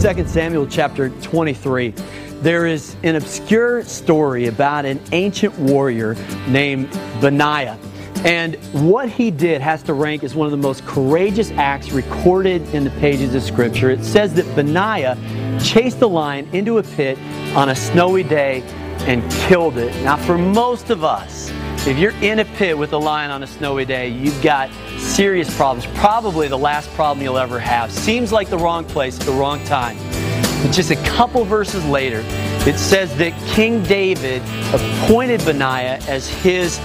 2 Samuel chapter 23, there is an obscure story about an ancient warrior named Benaiah. And what he did has to rank as one of the most courageous acts recorded in the pages of Scripture. It says that Benaiah chased a lion into a pit on a snowy day and killed it. Now, for most of us, if you're in a pit with a lion on a snowy day, you've got serious problems. Probably the last problem you'll ever have. Seems like the wrong place at the wrong time. But just a couple verses later, it says that King David appointed Benaiah as his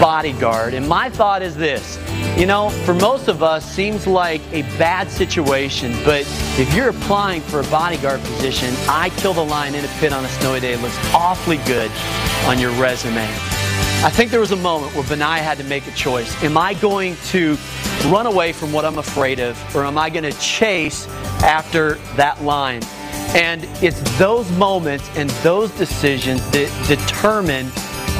bodyguard. And my thought is this you know, for most of us, seems like a bad situation, but if you're applying for a bodyguard position, I killed a lion in a pit on a snowy day. It looks awfully good on your resume. I think there was a moment where Benaiah had to make a choice. Am I going to run away from what I'm afraid of, or am I going to chase after that line? And it's those moments and those decisions that determine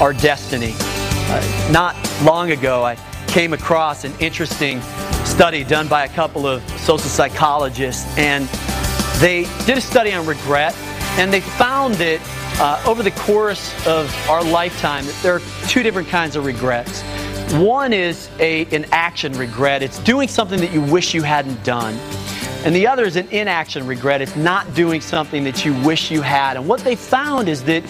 our destiny. Uh, not long ago, I came across an interesting study done by a couple of social psychologists, and they did a study on regret, and they found that uh, over the course of our lifetime, there are two different kinds of regrets. One is a, an action regret. It's doing something that you wish you hadn't done. And the other is an inaction regret. It's not doing something that you wish you had. And what they found is that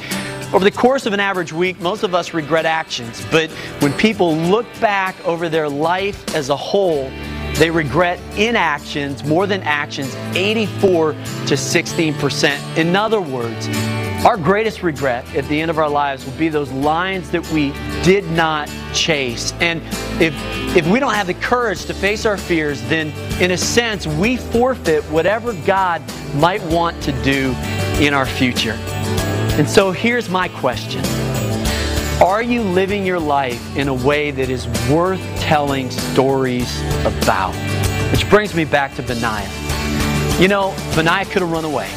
over the course of an average week, most of us regret actions. But when people look back over their life as a whole, they regret inactions more than actions 84 to 16%. In other words, our greatest regret at the end of our lives will be those lines that we did not chase. And if, if we don't have the courage to face our fears, then in a sense, we forfeit whatever God might want to do in our future. And so here's my question Are you living your life in a way that is worth telling stories about? Which brings me back to Benaiah. You know, Benaiah could have run away.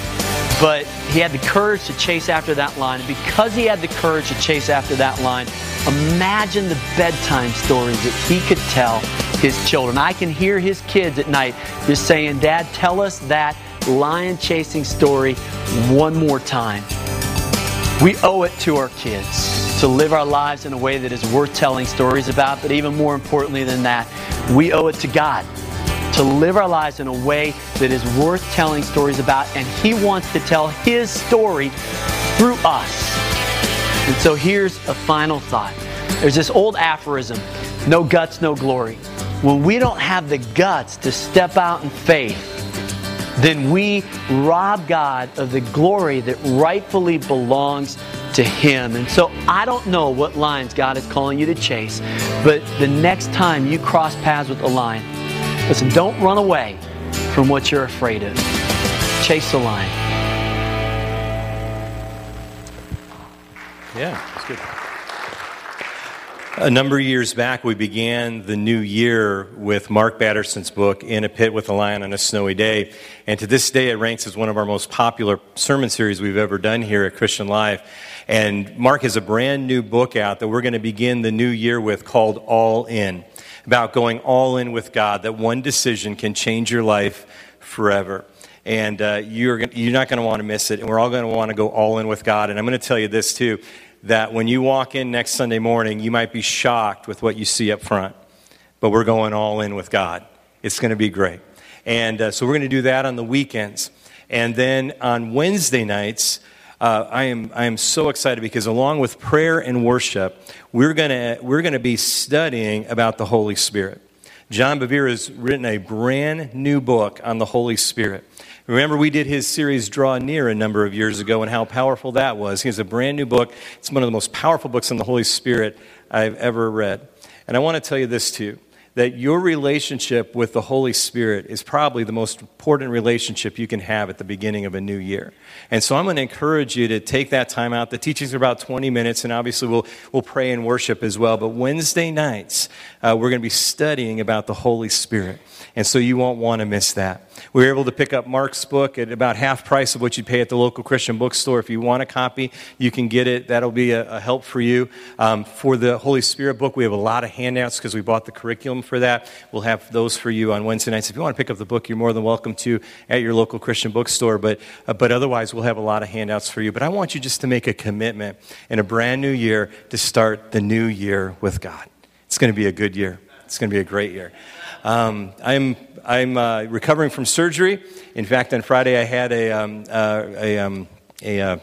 But he had the courage to chase after that line. And because he had the courage to chase after that line, imagine the bedtime stories that he could tell his children. I can hear his kids at night just saying, Dad, tell us that lion chasing story one more time. We owe it to our kids to live our lives in a way that is worth telling stories about, but even more importantly than that, we owe it to God to live our lives in a way that is worth telling stories about, and He wants to tell His story through us. And so here's a final thought there's this old aphorism no guts, no glory. When we don't have the guts to step out in faith, then we rob God of the glory that rightfully belongs to Him. And so I don't know what lines God is calling you to chase, but the next time you cross paths with a lion, Listen, don't run away from what you're afraid of. Chase the lion. Yeah, that's good. A number of years back, we began the new year with Mark Batterson's book, In a Pit with a Lion on a Snowy Day. And to this day, it ranks as one of our most popular sermon series we've ever done here at Christian Life. And Mark has a brand new book out that we're going to begin the new year with called All In about going all in with God, that one decision can change your life forever. And uh, you're, you're not going to want to miss it. And we're all going to want to go all in with God. And I'm going to tell you this, too, that when you walk in next Sunday morning, you might be shocked with what you see up front. But we're going all in with God. It's going to be great. And uh, so we're going to do that on the weekends. And then on Wednesday nights, uh, I, am, I am so excited because along with prayer and worship, we're going we're to be studying about the Holy Spirit. John Bevere has written a brand new book on the Holy Spirit. Remember, we did his series Draw Near a number of years ago and how powerful that was. He has a brand new book. It's one of the most powerful books on the Holy Spirit I've ever read. And I want to tell you this too that your relationship with the Holy Spirit is probably the most important relationship you can have at the beginning of a new year. And so I'm going to encourage you to take that time out. The teachings are about 20 minutes, and obviously we'll, we'll pray and worship as well. But Wednesday nights, uh, we're going to be studying about the Holy Spirit. And so you won't want to miss that. We were able to pick up Mark's book at about half price of what you'd pay at the local Christian bookstore. If you want a copy, you can get it. That'll be a, a help for you. Um, for the Holy Spirit book, we have a lot of handouts because we bought the curriculum for that. We'll have those for you on Wednesday nights. If you want to pick up the book, you're more than welcome to at your local Christian bookstore. But, uh, but otherwise, we'll have a lot of handouts for you. But I want you just to make a commitment in a brand new year to start the new year with God. It's going to be a good year. It's going to be a great year. Um, I'm, I'm uh, recovering from surgery. In fact, on Friday, I had a, um, uh, a, um, a uh,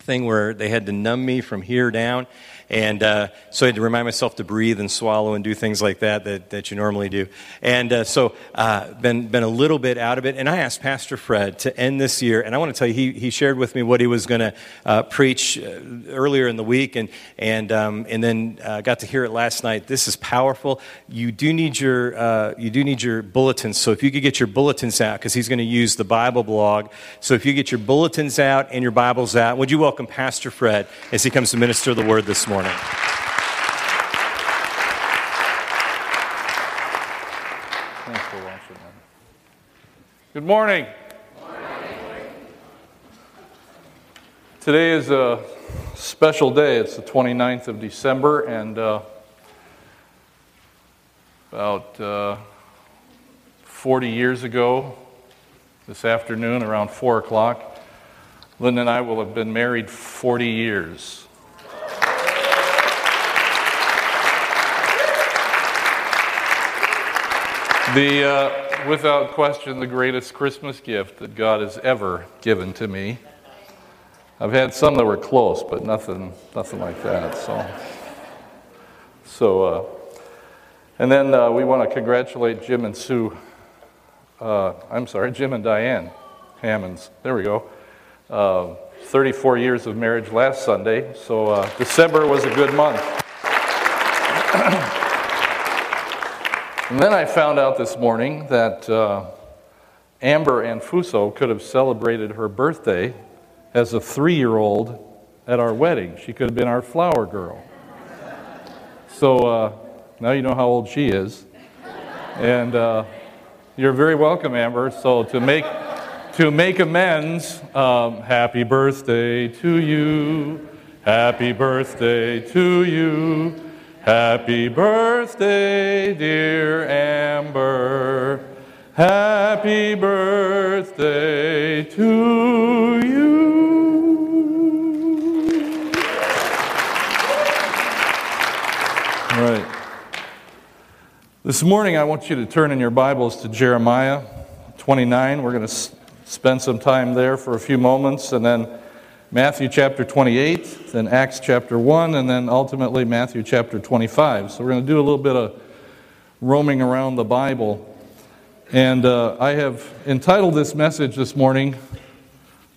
thing where they had to numb me from here down. And uh, so I had to remind myself to breathe and swallow and do things like that that, that you normally do. And uh, so uh, been been a little bit out of it. And I asked Pastor Fred to end this year, and I want to tell you, he, he shared with me what he was going to uh, preach uh, earlier in the week, and and um, and then uh, got to hear it last night. This is powerful. You do need your uh, you do need your bulletins. So if you could get your bulletins out, because he's going to use the Bible blog. So if you get your bulletins out and your Bibles out, would you welcome Pastor Fred as he comes to minister the word this morning? Morning. Thanks for watching. Good morning. Today is a special day. It's the 29th of December, and uh, about uh, 40 years ago, this afternoon around 4 o'clock, Linda and I will have been married 40 years. The, uh, without question, the greatest Christmas gift that God has ever given to me. I've had some that were close, but nothing, nothing like that. So, so, uh, and then uh, we want to congratulate Jim and Sue. Uh, I'm sorry, Jim and Diane Hammonds. There we go. Uh, 34 years of marriage last Sunday, so uh, December was a good month. And then I found out this morning that uh, Amber Anfuso could have celebrated her birthday as a three year old at our wedding. She could have been our flower girl. So uh, now you know how old she is. And uh, you're very welcome, Amber. So to make, to make amends, um, happy birthday to you. Happy birthday to you. Happy birthday, dear Amber. Happy birthday to you. All right. This morning, I want you to turn in your Bibles to Jeremiah 29. We're going to spend some time there for a few moments and then Matthew chapter 28, then Acts chapter 1, and then ultimately Matthew chapter 25. So we're going to do a little bit of roaming around the Bible. And uh, I have entitled this message this morning,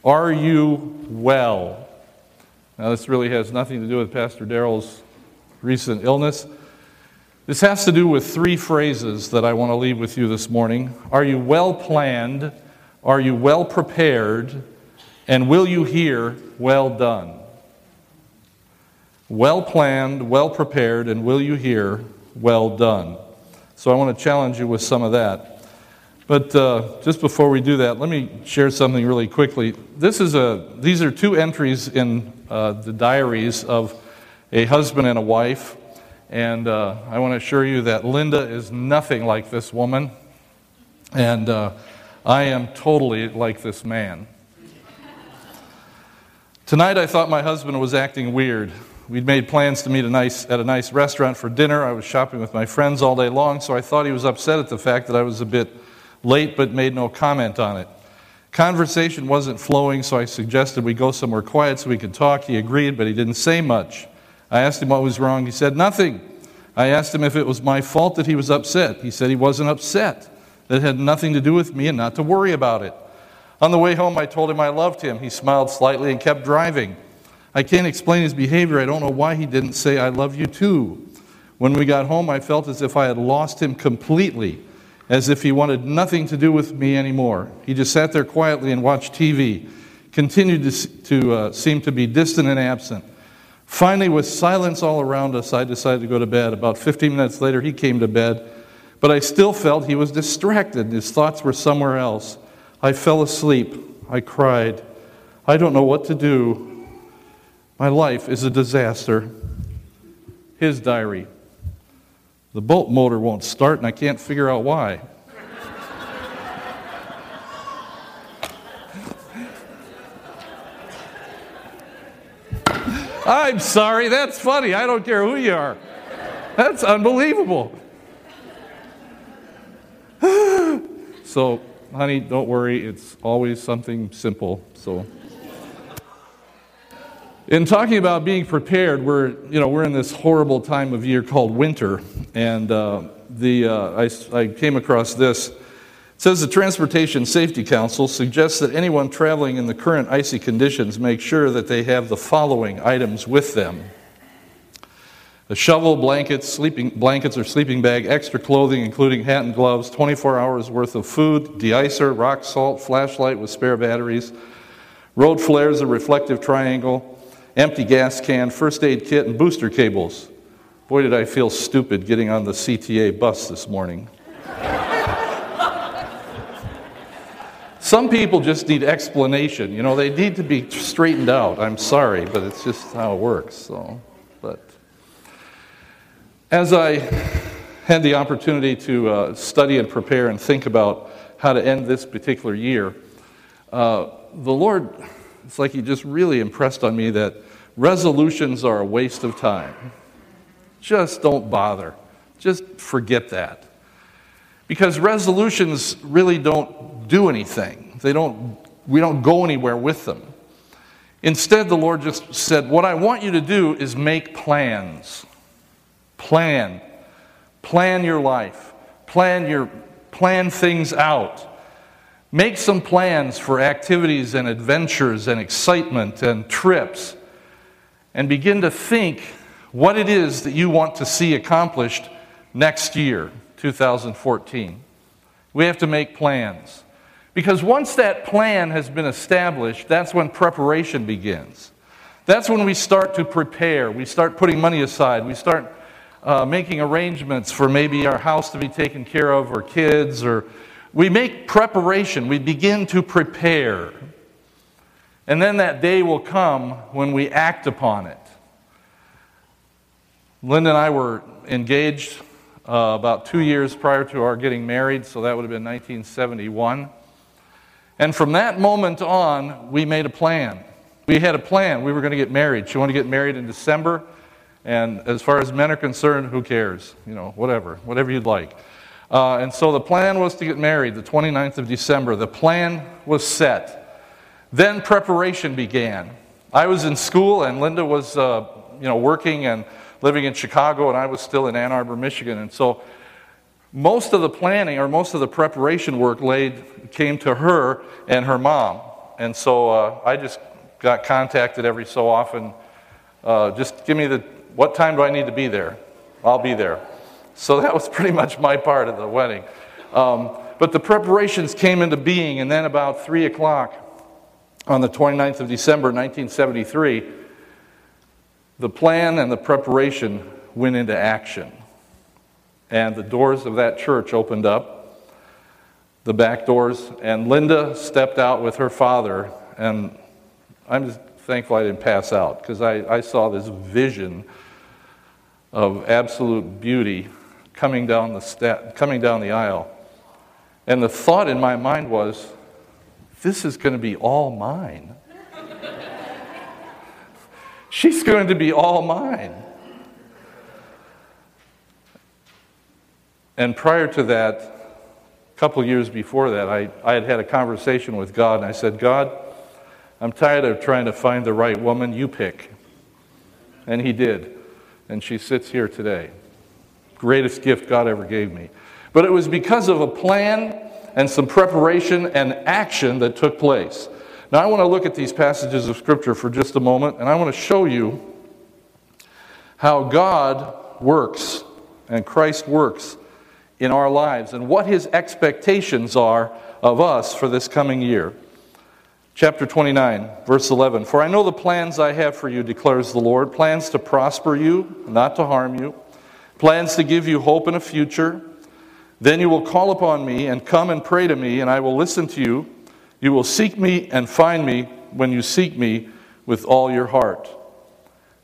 Are You Well? Now, this really has nothing to do with Pastor Darrell's recent illness. This has to do with three phrases that I want to leave with you this morning. Are you well planned? Are you well prepared? And will you hear, well done? Well planned, well prepared, and will you hear, well done? So I want to challenge you with some of that. But uh, just before we do that, let me share something really quickly. This is a, these are two entries in uh, the diaries of a husband and a wife. And uh, I want to assure you that Linda is nothing like this woman. And uh, I am totally like this man. Tonight, I thought my husband was acting weird. We'd made plans to meet a nice, at a nice restaurant for dinner. I was shopping with my friends all day long, so I thought he was upset at the fact that I was a bit late but made no comment on it. Conversation wasn't flowing, so I suggested we go somewhere quiet so we could talk. He agreed, but he didn't say much. I asked him what was wrong. He said nothing. I asked him if it was my fault that he was upset. He said he wasn't upset, that it had nothing to do with me and not to worry about it. On the way home, I told him I loved him. He smiled slightly and kept driving. I can't explain his behavior. I don't know why he didn't say, I love you too. When we got home, I felt as if I had lost him completely, as if he wanted nothing to do with me anymore. He just sat there quietly and watched TV, continued to, to uh, seem to be distant and absent. Finally, with silence all around us, I decided to go to bed. About 15 minutes later, he came to bed, but I still felt he was distracted. His thoughts were somewhere else. I fell asleep. I cried. I don't know what to do. My life is a disaster. His diary. The boat motor won't start, and I can't figure out why. I'm sorry, that's funny. I don't care who you are. That's unbelievable. so, honey, don't worry. It's always something simple. So, in talking about being prepared, we're you know we're in this horrible time of year called winter, and uh, the uh, I, I came across this. It says the Transportation Safety Council suggests that anyone traveling in the current icy conditions make sure that they have the following items with them a shovel, blankets, sleeping, blankets or sleeping bag, extra clothing, including hat and gloves, 24 hours worth of food, de-icer, rock salt, flashlight with spare batteries, road flares, a reflective triangle, empty gas can, first aid kit, and booster cables. Boy, did I feel stupid getting on the CTA bus this morning. Some people just need explanation. You know, they need to be straightened out. I'm sorry, but it's just how it works. So, as I had the opportunity to uh, study and prepare and think about how to end this particular year, uh, the Lord, it's like He just really impressed on me that resolutions are a waste of time. Just don't bother. Just forget that. Because resolutions really don't do anything. They don't, we don't go anywhere with them. Instead, the Lord just said, What I want you to do is make plans. Plan. Plan your life. Plan, your, plan things out. Make some plans for activities and adventures and excitement and trips. And begin to think what it is that you want to see accomplished next year. 2014. We have to make plans. Because once that plan has been established, that's when preparation begins. That's when we start to prepare. We start putting money aside. We start uh, making arrangements for maybe our house to be taken care of or kids or we make preparation. We begin to prepare. And then that day will come when we act upon it. Linda and I were engaged uh, about two years prior to our getting married, so that would have been 1971. And from that moment on, we made a plan. We had a plan. We were going to get married. She wanted to get married in December. And as far as men are concerned, who cares? You know, whatever, whatever you'd like. Uh, and so the plan was to get married the 29th of December. The plan was set. Then preparation began. I was in school, and Linda was, uh, you know, working and living in Chicago, and I was still in Ann Arbor, Michigan. And so most of the planning or most of the preparation work laid came to her and her mom. And so uh, I just got contacted every so often. Uh, just give me the what time do I need to be there? I'll be there. So that was pretty much my part of the wedding. Um, but the preparations came into being, and then about 3 o'clock on the 29th of December, 1973, the plan and the preparation went into action. And the doors of that church opened up, the back doors, and Linda stepped out with her father. And I'm just thankful I didn't pass out because I, I saw this vision of absolute beauty coming down, the coming down the aisle. And the thought in my mind was, this is going to be all mine. She's going to be all mine. And prior to that, a couple years before that, I, I had had a conversation with God, and I said, God, I'm tired of trying to find the right woman. You pick. And He did. And she sits here today. Greatest gift God ever gave me. But it was because of a plan and some preparation and action that took place. Now, I want to look at these passages of Scripture for just a moment, and I want to show you how God works and Christ works in our lives and what his expectations are of us for this coming year. Chapter 29, verse 11 For I know the plans I have for you, declares the Lord plans to prosper you, not to harm you, plans to give you hope and a future. Then you will call upon me and come and pray to me, and I will listen to you. You will seek me and find me when you seek me with all your heart.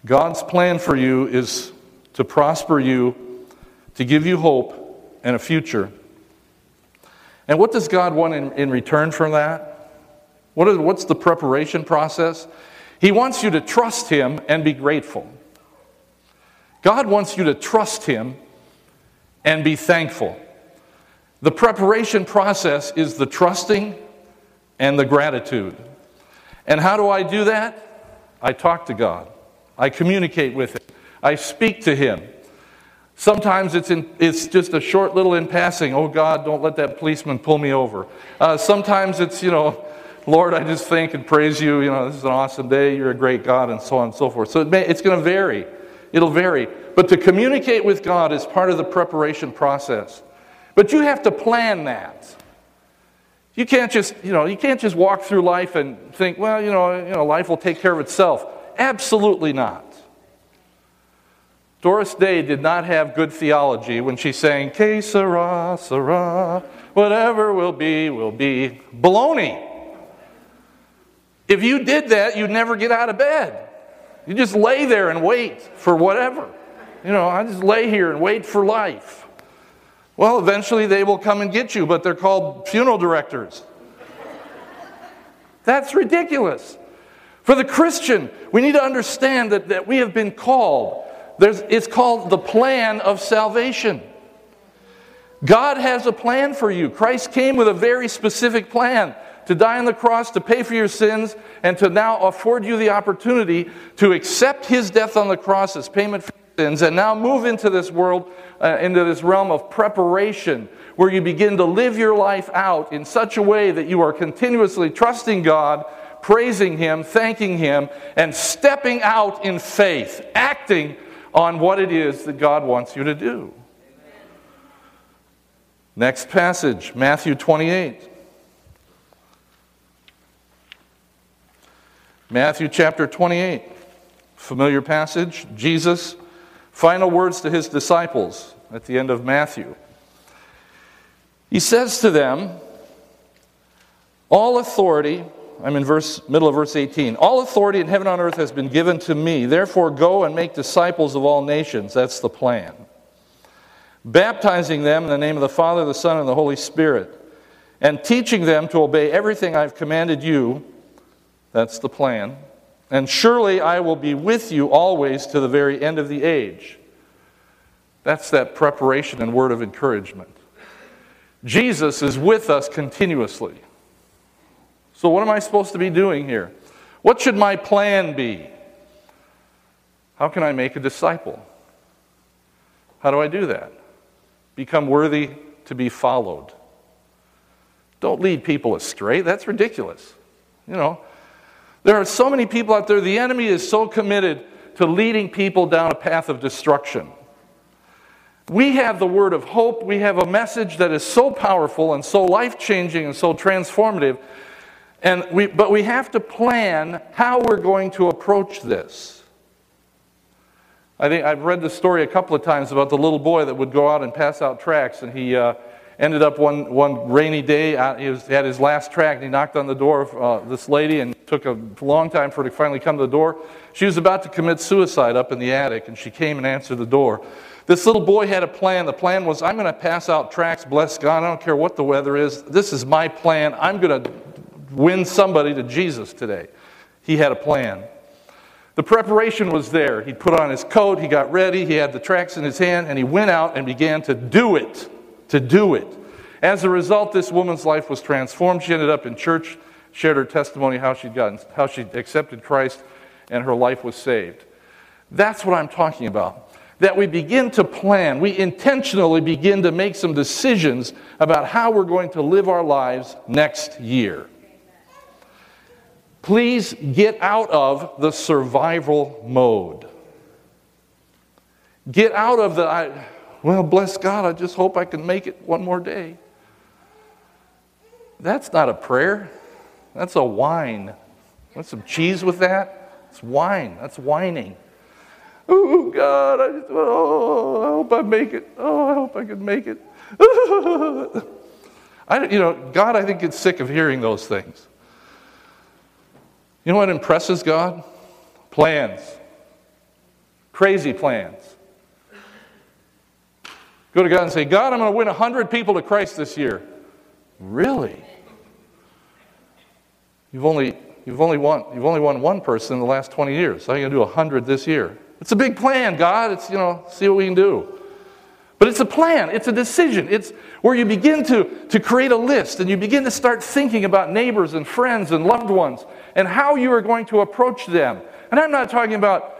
God's plan for you is to prosper you, to give you hope and a future. And what does God want in, in return for that? What is, what's the preparation process? He wants you to trust Him and be grateful. God wants you to trust Him and be thankful. The preparation process is the trusting and the gratitude. And how do I do that? I talk to God, I communicate with Him, I speak to Him. Sometimes it's, in, it's just a short little in passing, oh God, don't let that policeman pull me over. Uh, sometimes it's, you know, Lord, I just thank and praise you. You know, this is an awesome day. You're a great God, and so on and so forth. So it may, it's going to vary. It'll vary. But to communicate with God is part of the preparation process. But you have to plan that. You can't just, you know, you can't just walk through life and think, well, you know, you know, life will take care of itself. Absolutely not. Doris Day did not have good theology when she sang, Que sera, sera, whatever will be, will be. Baloney. If you did that, you'd never get out of bed. You just lay there and wait for whatever. You know, I just lay here and wait for life. Well, eventually they will come and get you, but they're called funeral directors. That's ridiculous. For the Christian, we need to understand that, that we have been called. There's, it's called the plan of salvation. God has a plan for you. Christ came with a very specific plan to die on the cross, to pay for your sins, and to now afford you the opportunity to accept his death on the cross as payment for your sins, and now move into this world, uh, into this realm of preparation, where you begin to live your life out in such a way that you are continuously trusting God, praising him, thanking him, and stepping out in faith, acting on what it is that God wants you to do. Next passage, Matthew 28. Matthew chapter 28, familiar passage. Jesus, final words to his disciples at the end of Matthew. He says to them, All authority, I'm in verse middle of verse 18. All authority in heaven and on earth has been given to me. Therefore go and make disciples of all nations. That's the plan. Baptizing them in the name of the Father, the Son, and the Holy Spirit, and teaching them to obey everything I've commanded you that's the plan. And surely I will be with you always to the very end of the age. That's that preparation and word of encouragement. Jesus is with us continuously. So, what am I supposed to be doing here? What should my plan be? How can I make a disciple? How do I do that? Become worthy to be followed. Don't lead people astray. That's ridiculous. You know, there are so many people out there, the enemy is so committed to leading people down a path of destruction. We have the word of hope. We have a message that is so powerful and so life changing and so transformative. And we, but we have to plan how we're going to approach this. I think I've read the story a couple of times about the little boy that would go out and pass out tracts, and he, uh, ended up one, one rainy day, uh, he was, had his last tract, and he knocked on the door of uh, this lady, and took a long time for her to finally come to the door. She was about to commit suicide up in the attic, and she came and answered the door. This little boy had a plan. The plan was, I'm going to pass out tracts, bless God. I don't care what the weather is. This is my plan. I'm going to win somebody to Jesus today. He had a plan. The preparation was there. He put on his coat, he got ready, he had the tracts in his hand, and he went out and began to do it to do it. As a result, this woman's life was transformed. She ended up in church, shared her testimony how she'd gotten, how she accepted Christ, and her life was saved. That's what I'm talking about. That we begin to plan, we intentionally begin to make some decisions about how we're going to live our lives next year. Please get out of the survival mode. Get out of the, I, well, bless God, I just hope I can make it one more day. That's not a prayer. That's a whine. Want some cheese with that? It's wine. That's whining. Oh, God, I just, oh, I hope I make it. Oh, I hope I can make it. I, you know, God, I think, gets sick of hearing those things. You know what impresses God? Plans. Crazy plans. Go to God and say, God, I'm going to win 100 people to Christ this year. Really? You've only, you've only, won, you've only won one person in the last 20 years. How are you going to do 100 this year? It's a big plan, God. It's, you know, see what we can do. But it's a plan, it's a decision. It's where you begin to, to create a list and you begin to start thinking about neighbors and friends and loved ones and how you are going to approach them. And I'm not talking about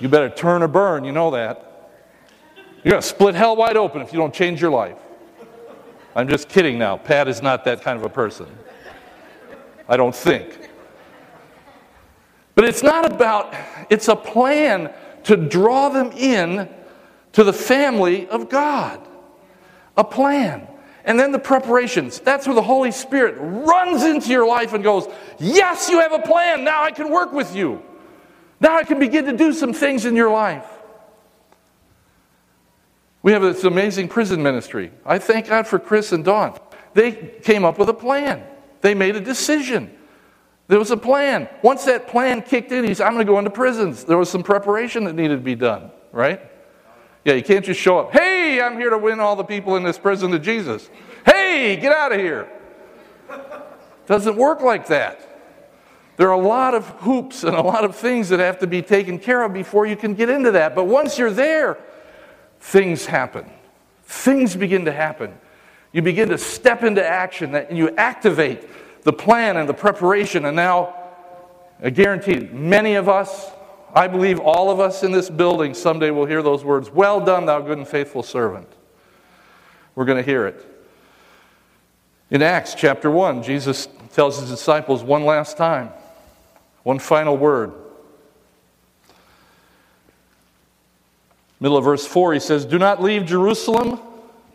you better turn or burn, you know that. You're going to split hell wide open if you don't change your life. I'm just kidding now. Pat is not that kind of a person. I don't think. But it's not about, it's a plan to draw them in to the family of God. A plan. And then the preparations. That's where the Holy Spirit runs into your life and goes, Yes, you have a plan. Now I can work with you. Now I can begin to do some things in your life. We have this amazing prison ministry. I thank God for Chris and Dawn. They came up with a plan, they made a decision. There was a plan. Once that plan kicked in, he said, I'm going to go into prisons. There was some preparation that needed to be done, right? Yeah, you can't just show up, hey, I'm here to win all the people in this prison to Jesus. Hey, get out of here. Doesn't work like that. There are a lot of hoops and a lot of things that have to be taken care of before you can get into that. But once you're there, things happen. Things begin to happen. You begin to step into action and you activate the plan and the preparation. And now, I guarantee many of us, I believe all of us in this building someday will hear those words Well done, thou good and faithful servant. We're going to hear it. In Acts chapter 1, Jesus tells his disciples one last time, one final word. Middle of verse 4, he says, Do not leave Jerusalem,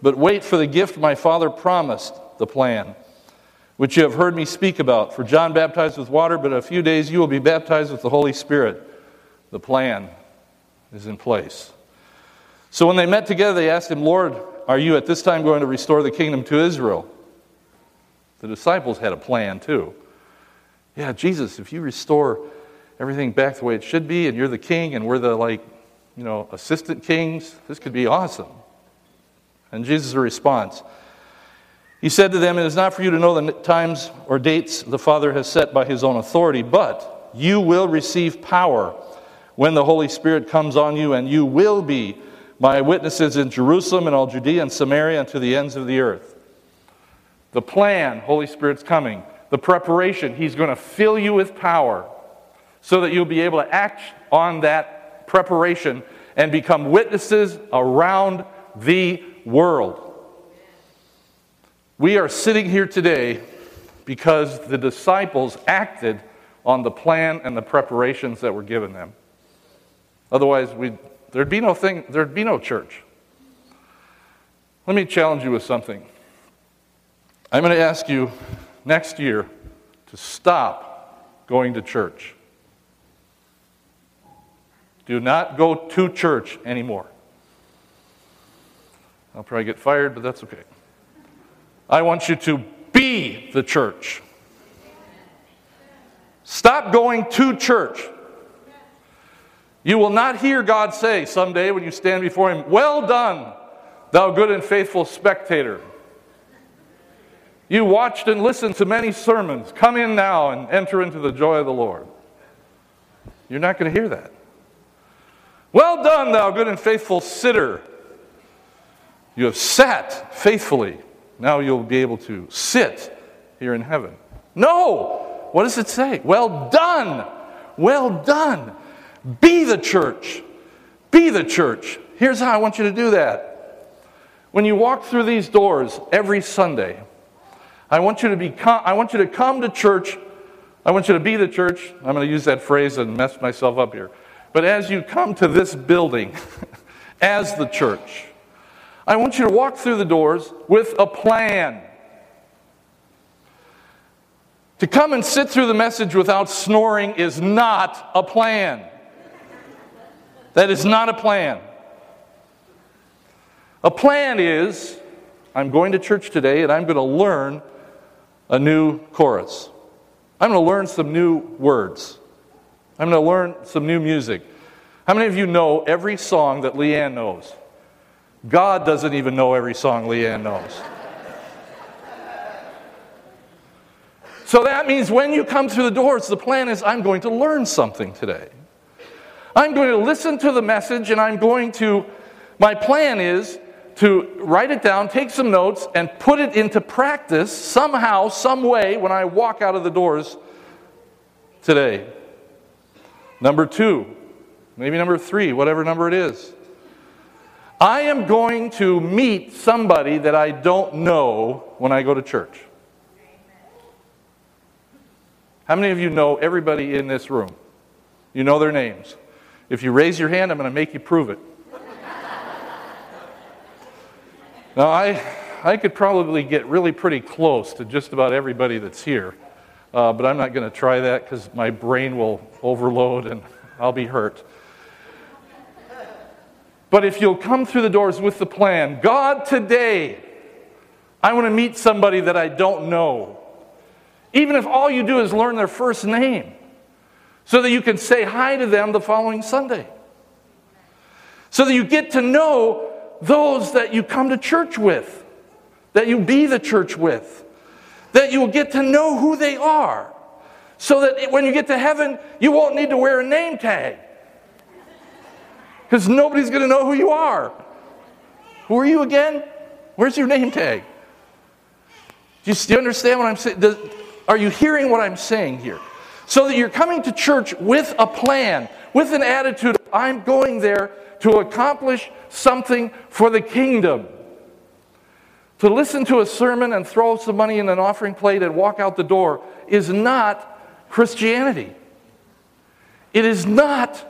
but wait for the gift my Father promised, the plan, which you have heard me speak about. For John baptized with water, but in a few days you will be baptized with the Holy Spirit. The plan is in place. So when they met together, they asked him, Lord, are you at this time going to restore the kingdom to Israel? The disciples had a plan too. Yeah, Jesus, if you restore everything back the way it should be, and you're the king, and we're the like, you know, assistant kings, this could be awesome. And Jesus' response, he said to them, It is not for you to know the times or dates the Father has set by his own authority, but you will receive power when the Holy Spirit comes on you, and you will be my witnesses in Jerusalem and all Judea and Samaria and to the ends of the earth. The plan, Holy Spirit's coming. The preparation, He's going to fill you with power so that you'll be able to act on that preparation and become witnesses around the world. We are sitting here today because the disciples acted on the plan and the preparations that were given them. Otherwise, we there'd be no thing, there'd be no church. Let me challenge you with something. I'm going to ask you next year to stop going to church. Do not go to church anymore. I'll probably get fired, but that's okay. I want you to be the church. Stop going to church. You will not hear God say someday when you stand before Him, Well done, thou good and faithful spectator. You watched and listened to many sermons. Come in now and enter into the joy of the Lord. You're not going to hear that. Well done, thou good and faithful sitter. You have sat faithfully. Now you'll be able to sit here in heaven. No! What does it say? Well done! Well done! Be the church. Be the church. Here's how I want you to do that. When you walk through these doors every Sunday, I want you to be I want you to come to church. I want you to be the church. I'm going to use that phrase and mess myself up here. But as you come to this building as the church, I want you to walk through the doors with a plan. To come and sit through the message without snoring is not a plan. That is not a plan. A plan is I'm going to church today and I'm going to learn a new chorus. I'm going to learn some new words. I'm going to learn some new music. How many of you know every song that Leanne knows? God doesn't even know every song Leanne knows. So that means when you come through the doors, the plan is I'm going to learn something today. I'm going to listen to the message and I'm going to, my plan is to write it down, take some notes, and put it into practice somehow, some way when I walk out of the doors today. Number two, maybe number three, whatever number it is. I am going to meet somebody that I don't know when I go to church. How many of you know everybody in this room? You know their names. If you raise your hand, I'm going to make you prove it. now, I, I could probably get really pretty close to just about everybody that's here, uh, but I'm not going to try that because my brain will overload and I'll be hurt. But if you'll come through the doors with the plan, God, today, I want to meet somebody that I don't know. Even if all you do is learn their first name, so that you can say hi to them the following Sunday. So that you get to know those that you come to church with, that you be the church with, that you will get to know who they are. So that when you get to heaven, you won't need to wear a name tag. Because nobody's going to know who you are. Who are you again? Where's your name tag? Do you, do you understand what I'm saying? Are you hearing what I'm saying here? So that you're coming to church with a plan, with an attitude I'm going there to accomplish something for the kingdom. To listen to a sermon and throw some money in an offering plate and walk out the door is not Christianity. It is not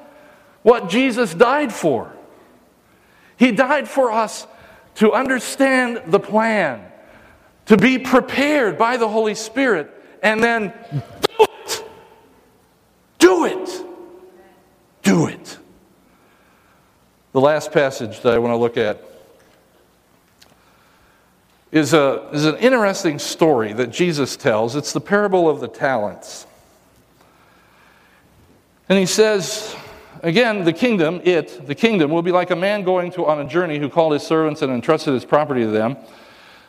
what Jesus died for. He died for us to understand the plan, to be prepared by the Holy Spirit and then do it. Do it. Do it. The last passage that I want to look at is, a, is an interesting story that Jesus tells. It's the parable of the talents. And he says, again, the kingdom, it, the kingdom, will be like a man going to, on a journey who called his servants and entrusted his property to them.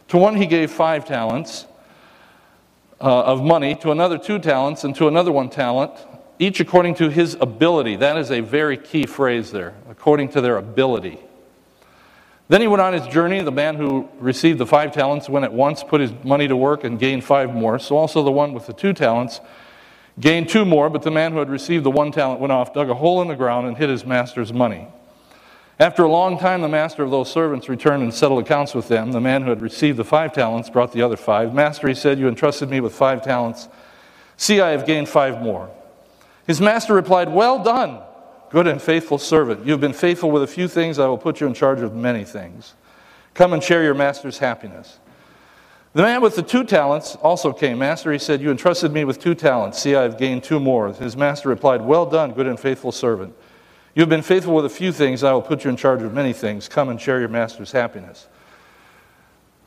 To one he gave five talents uh, of money, to another two talents, and to another one talent, each according to his ability. That is a very key phrase there, according to their ability. Then he went on his journey. The man who received the five talents went at once, put his money to work, and gained five more. So also the one with the two talents gained two more, but the man who had received the one talent went off, dug a hole in the ground, and hid his master's money. After a long time, the master of those servants returned and settled accounts with them. The man who had received the five talents brought the other five. Master, he said, You entrusted me with five talents. See, I have gained five more. His master replied, Well done, good and faithful servant. You have been faithful with a few things. I will put you in charge of many things. Come and share your master's happiness. The man with the two talents also came. Master, he said, You entrusted me with two talents. See, I have gained two more. His master replied, Well done, good and faithful servant. You have been faithful with a few things, I will put you in charge of many things. Come and share your master's happiness.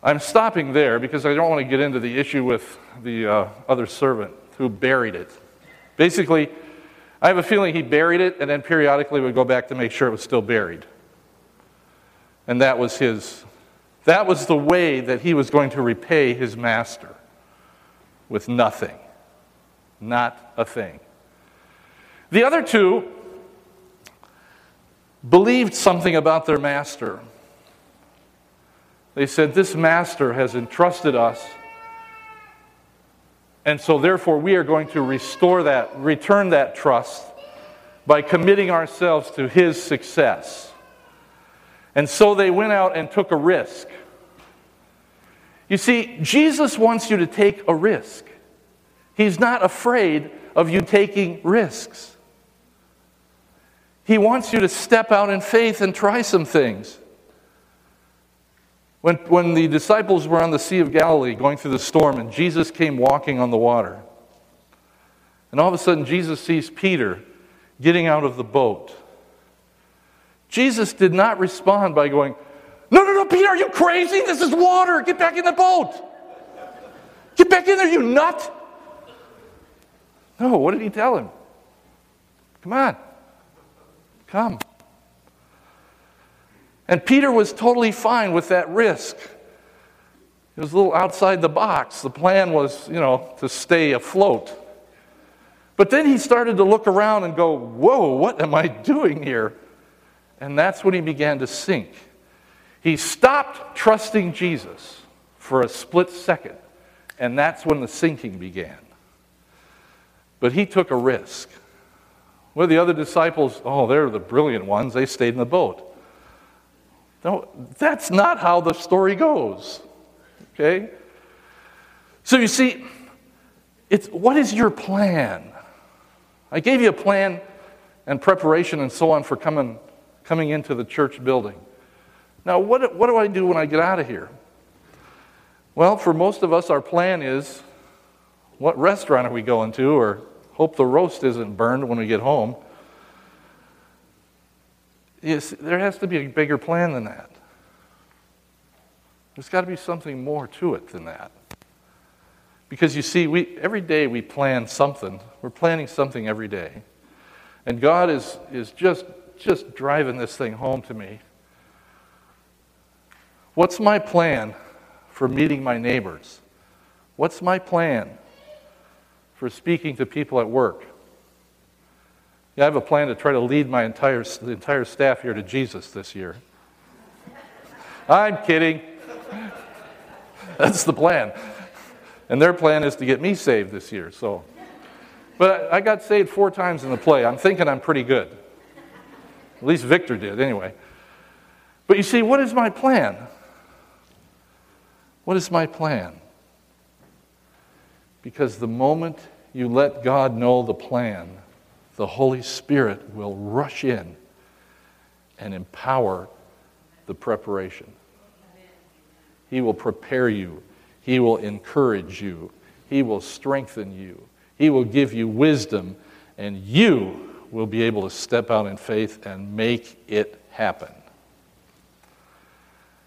I'm stopping there because I don't want to get into the issue with the uh, other servant who buried it. Basically, I have a feeling he buried it and then periodically would go back to make sure it was still buried. And that was his, that was the way that he was going to repay his master with nothing. Not a thing. The other two believed something about their master. They said, This master has entrusted us, and so therefore we are going to restore that, return that trust by committing ourselves to his success. And so they went out and took a risk. You see, Jesus wants you to take a risk. He's not afraid of you taking risks. He wants you to step out in faith and try some things. When, when the disciples were on the Sea of Galilee going through the storm, and Jesus came walking on the water, and all of a sudden Jesus sees Peter getting out of the boat. Jesus did not respond by going, No, no, no, Peter, are you crazy? This is water. Get back in the boat. Get back in there, you nut. No, what did he tell him? Come on. Come. And Peter was totally fine with that risk. It was a little outside the box. The plan was, you know, to stay afloat. But then he started to look around and go, Whoa, what am I doing here? And that's when he began to sink. He stopped trusting Jesus for a split second, and that's when the sinking began. But he took a risk. Where the other disciples, oh, they're the brilliant ones, they stayed in the boat. No, that's not how the story goes. Okay? So you see, it's what is your plan? I gave you a plan and preparation and so on for coming, coming into the church building. Now, what, what do I do when I get out of here? Well, for most of us, our plan is what restaurant are we going to, or hope the roast isn't burned when we get home. Yes, there has to be a bigger plan than that. There's got to be something more to it than that. Because you see, we, every day we plan something. We're planning something every day. And God is, is just, just driving this thing home to me. What's my plan for meeting my neighbors? What's my plan for speaking to people at work? Yeah, I have a plan to try to lead my entire, the entire staff here to Jesus this year. I'm kidding. That's the plan. And their plan is to get me saved this year. So, but I got saved four times in the play. I'm thinking I'm pretty good. At least Victor did, anyway. But you see, what is my plan? What is my plan? Because the moment you let God know the plan, the Holy Spirit will rush in and empower the preparation. He will prepare you, He will encourage you, He will strengthen you, He will give you wisdom, and you will be able to step out in faith and make it happen.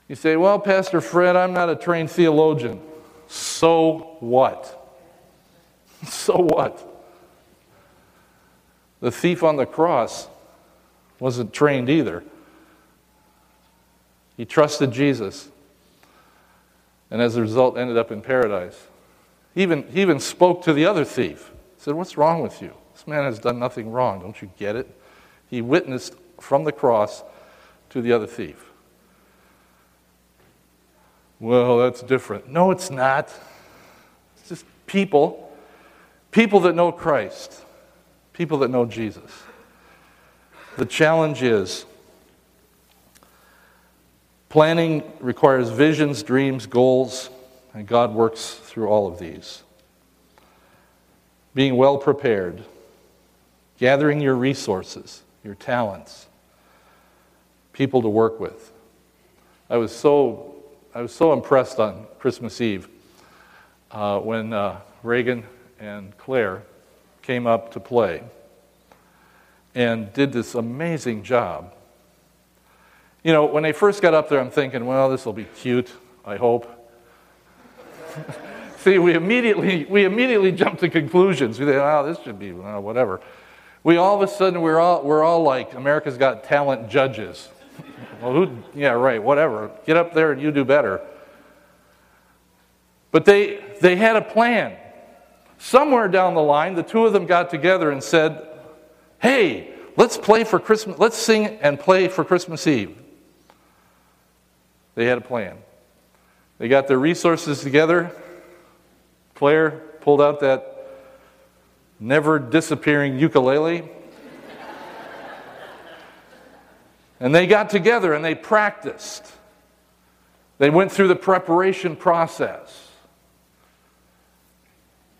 You say, Well, Pastor Fred, I'm not a trained theologian. So what? So what? The thief on the cross wasn't trained either. He trusted Jesus, and as a result, ended up in paradise. He even, he even spoke to the other thief. He said, What's wrong with you? This man has done nothing wrong. Don't you get it? He witnessed from the cross to the other thief. Well, that's different. No, it's not. It's just people, people that know Christ, people that know Jesus. The challenge is planning requires visions, dreams, goals, and God works through all of these. Being well prepared, gathering your resources, your talents, people to work with. I was so I was so impressed on Christmas Eve uh, when uh, Reagan and Claire came up to play and did this amazing job. You know, when they first got up there, I'm thinking, well, this will be cute, I hope. See, we immediately, we immediately jumped to conclusions. We think, oh, this should be well, whatever. We all of a sudden, we're all, we're all like America's Got Talent judges. Well, who, yeah, right, whatever. Get up there and you do better. But they, they had a plan. Somewhere down the line, the two of them got together and said, Hey, let's play for Christmas, let's sing and play for Christmas Eve. They had a plan. They got their resources together. Claire pulled out that never disappearing ukulele. And they got together and they practiced. They went through the preparation process.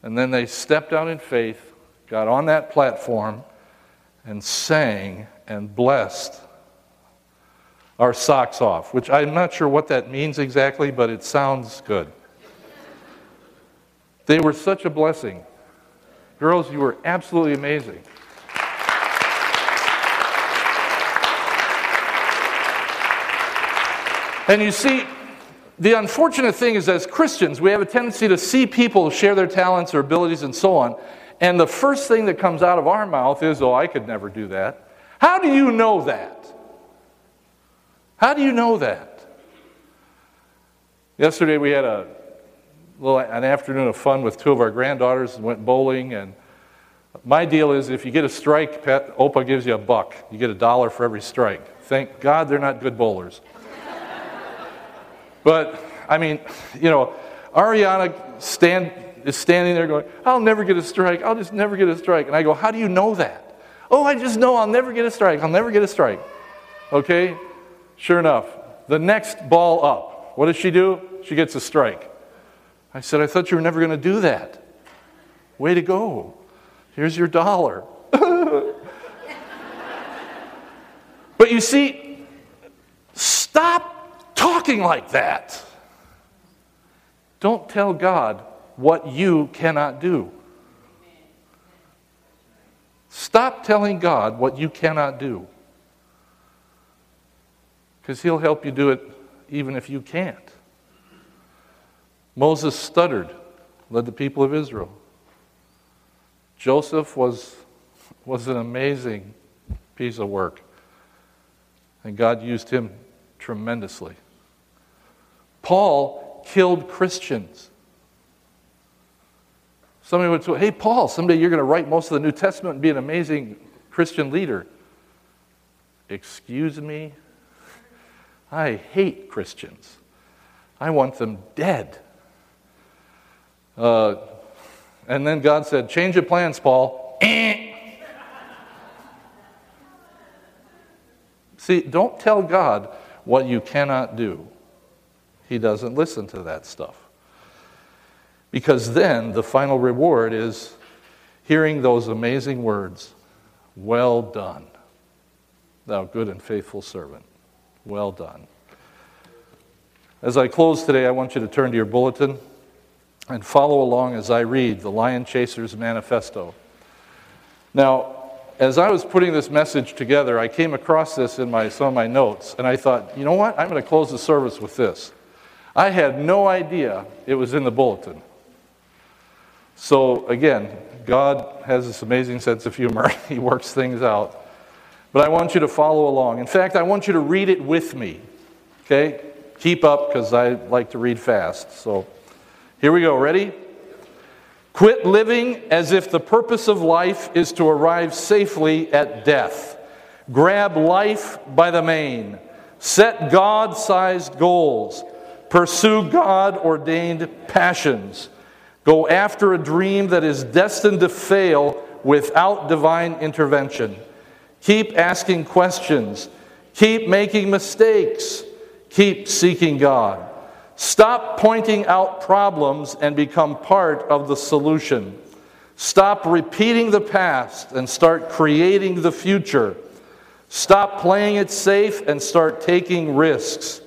And then they stepped out in faith, got on that platform, and sang and blessed our socks off, which I'm not sure what that means exactly, but it sounds good. They were such a blessing. Girls, you were absolutely amazing. And you see, the unfortunate thing is, as Christians, we have a tendency to see people share their talents or abilities and so on, and the first thing that comes out of our mouth is, Oh, I could never do that. How do you know that? How do you know that? Yesterday we had a little, an afternoon of fun with two of our granddaughters and went bowling. And my deal is if you get a strike, Pat, Opa gives you a buck. You get a dollar for every strike. Thank God they're not good bowlers. but, I mean, you know, Ariana stand, is standing there going, I'll never get a strike. I'll just never get a strike. And I go, How do you know that? Oh, I just know I'll never get a strike. I'll never get a strike. Okay? Sure enough, the next ball up, what does she do? She gets a strike. I said, I thought you were never going to do that. Way to go. Here's your dollar. but you see, stop talking like that. Don't tell God what you cannot do. Stop telling God what you cannot do. Because He'll help you do it even if you can't. Moses stuttered, led the people of Israel. Joseph was, was an amazing piece of work, and God used him tremendously. Paul killed Christians. Somebody would say, Hey, Paul, someday you're going to write most of the New Testament and be an amazing Christian leader. Excuse me? I hate Christians. I want them dead. Uh, and then God said, Change your plans, Paul. See, don't tell God what you cannot do. He doesn't listen to that stuff. Because then the final reward is hearing those amazing words Well done, thou good and faithful servant. Well done. As I close today, I want you to turn to your bulletin and follow along as I read the Lion Chasers Manifesto. Now, as I was putting this message together, I came across this in my, some of my notes, and I thought, you know what? I'm going to close the service with this. I had no idea it was in the bulletin. So, again, God has this amazing sense of humor. he works things out. But I want you to follow along. In fact, I want you to read it with me. Okay? Keep up because I like to read fast. So, here we go. Ready? Quit living as if the purpose of life is to arrive safely at death. Grab life by the mane. Set God sized goals. Pursue God ordained passions. Go after a dream that is destined to fail without divine intervention. Keep asking questions. Keep making mistakes. Keep seeking God. Stop pointing out problems and become part of the solution. Stop repeating the past and start creating the future. Stop playing it safe and start taking risks.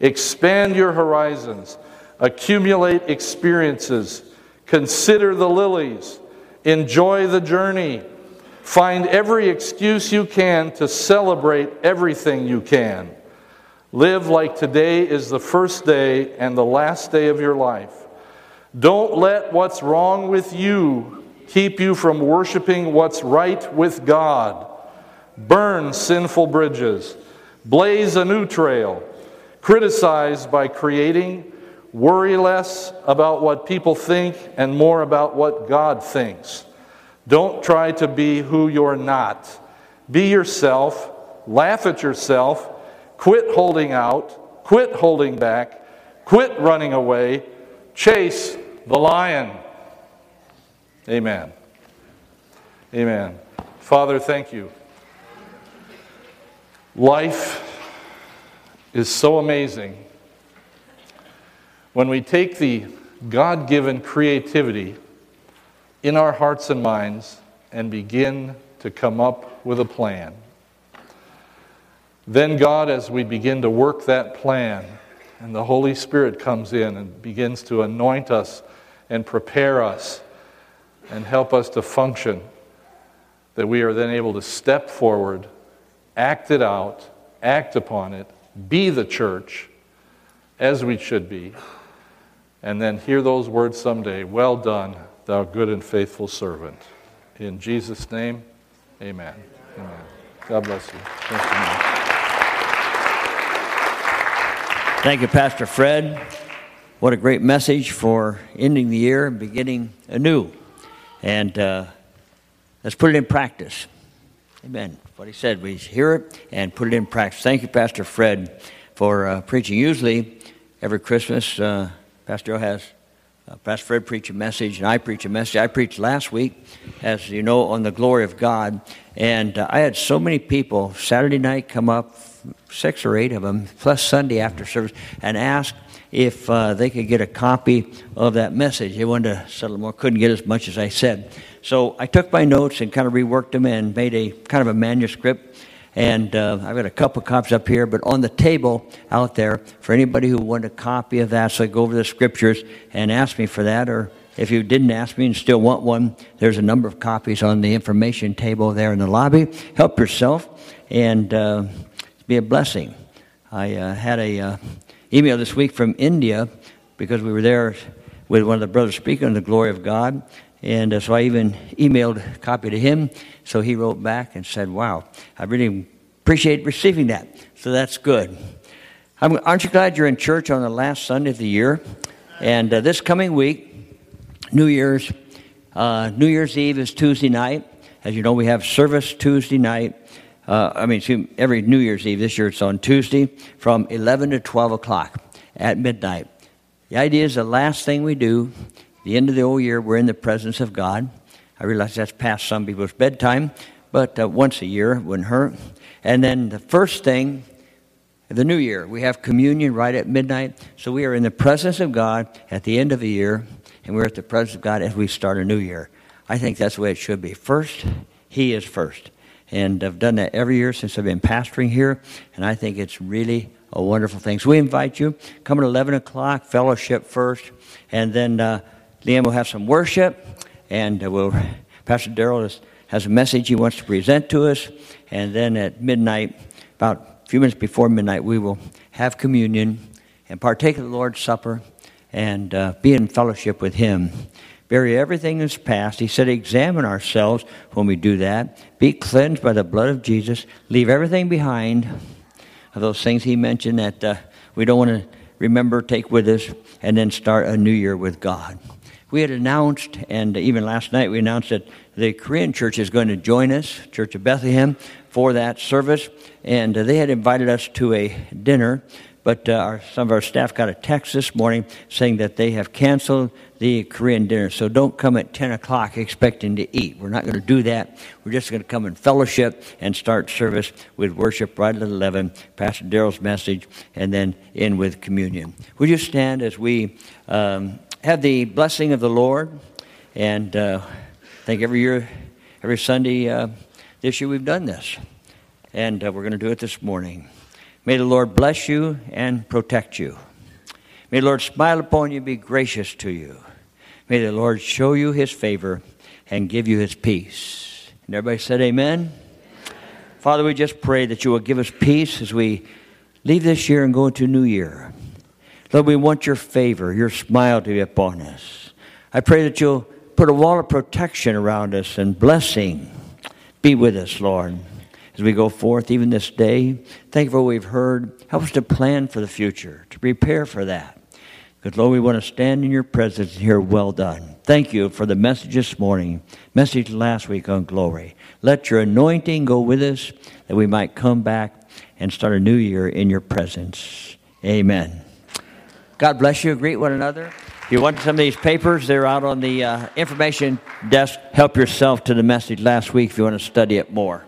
Expand your horizons. Accumulate experiences. Consider the lilies. Enjoy the journey. Find every excuse you can to celebrate everything you can. Live like today is the first day and the last day of your life. Don't let what's wrong with you keep you from worshiping what's right with God. Burn sinful bridges. Blaze a new trail. Criticize by creating. Worry less about what people think and more about what God thinks. Don't try to be who you're not. Be yourself. Laugh at yourself Quit holding out. Quit holding back. Quit running away. Chase the lion. Amen. Amen. Father, thank you. Life is so amazing when we take the God given creativity in our hearts and minds and begin to come up with a plan. Then, God, as we begin to work that plan, and the Holy Spirit comes in and begins to anoint us and prepare us and help us to function, that we are then able to step forward, act it out, act upon it, be the church as we should be, and then hear those words someday Well done, thou good and faithful servant. In Jesus' name, amen. Amen. God bless you. Thank you, Pastor Fred. What a great message for ending the year and beginning anew. And uh, let's put it in practice. Amen. What he said, we hear it and put it in practice. Thank you, Pastor Fred, for uh, preaching. Usually, every Christmas, uh, Pastor Joe has uh, Pastor Fred preach a message, and I preach a message. I preached last week, as you know, on the glory of God. And uh, I had so many people Saturday night come up, six or eight of them, plus Sunday after service, and ask if uh, they could get a copy of that message. They wanted to settle more, couldn't get as much as I said. So I took my notes and kind of reworked them and made a kind of a manuscript. And uh, I've got a couple copies up here, but on the table out there for anybody who wanted a copy of that, so I go over the scriptures and ask me for that, or if you didn't ask me and still want one, there's a number of copies on the information table there in the lobby. Help yourself and uh, be a blessing. I uh, had a uh, email this week from India because we were there with one of the brothers speaking on the glory of God. And uh, so I even emailed a copy to him. So he wrote back and said, Wow, I really appreciate receiving that. So that's good. I'm, aren't you glad you're in church on the last Sunday of the year? And uh, this coming week, New Year's, uh, New Year's Eve is Tuesday night. As you know, we have service Tuesday night. Uh, I mean, every New Year's Eve. This year it's on Tuesday from 11 to 12 o'clock at midnight. The idea is the last thing we do, the end of the old year, we're in the presence of God. I realize that's past some people's bedtime, but uh, once a year wouldn't hurt. And then the first thing, the new year, we have communion right at midnight. So we are in the presence of God at the end of the year, and we're at the presence of God as we start a new year. I think that's the way it should be. First, He is first. And I've done that every year since I've been pastoring here, and I think it's really a wonderful thing. So we invite you, come at 11 o'clock, fellowship first, and then uh, Liam will have some worship, and uh, we'll, Pastor Darrell has, a message he wants to present to us, and then at midnight, about a few minutes before midnight, we will have communion and partake of the Lord's Supper and uh, be in fellowship with Him bury everything that's past. He said, examine ourselves when we do that. Be cleansed by the blood of Jesus. Leave everything behind of those things he mentioned that uh, we don't want to remember, take with us, and then start a new year with God. We had announced, and even last night we announced that the Korean church is going to join us, Church of Bethlehem, for that service. And uh, they had invited us to a dinner but uh, our, some of our staff got a text this morning saying that they have canceled the Korean dinner. So don't come at 10 o'clock expecting to eat. We're not going to do that. We're just going to come in fellowship and start service with worship right at 11, Pastor Darrell's message, and then in with communion. Would you stand as we um, have the blessing of the Lord? And uh, I think every year, every Sunday uh, this year we've done this. And uh, we're going to do it this morning. May the Lord bless you and protect you. May the Lord smile upon you and be gracious to you. May the Lord show you his favor and give you his peace. And everybody said, Amen. Father, we just pray that you will give us peace as we leave this year and go into a new year. Lord, we want your favor, your smile to be upon us. I pray that you'll put a wall of protection around us and blessing be with us, Lord as we go forth even this day. Thank you for what we've heard. Help us to plan for the future, to prepare for that. Lord, we want to stand in your presence and hear, well done. Thank you for the message this morning, message last week on glory. Let your anointing go with us that we might come back and start a new year in your presence. Amen. God bless you. Greet one another. If you want some of these papers, they're out on the uh, information desk. Help yourself to the message last week if you want to study it more.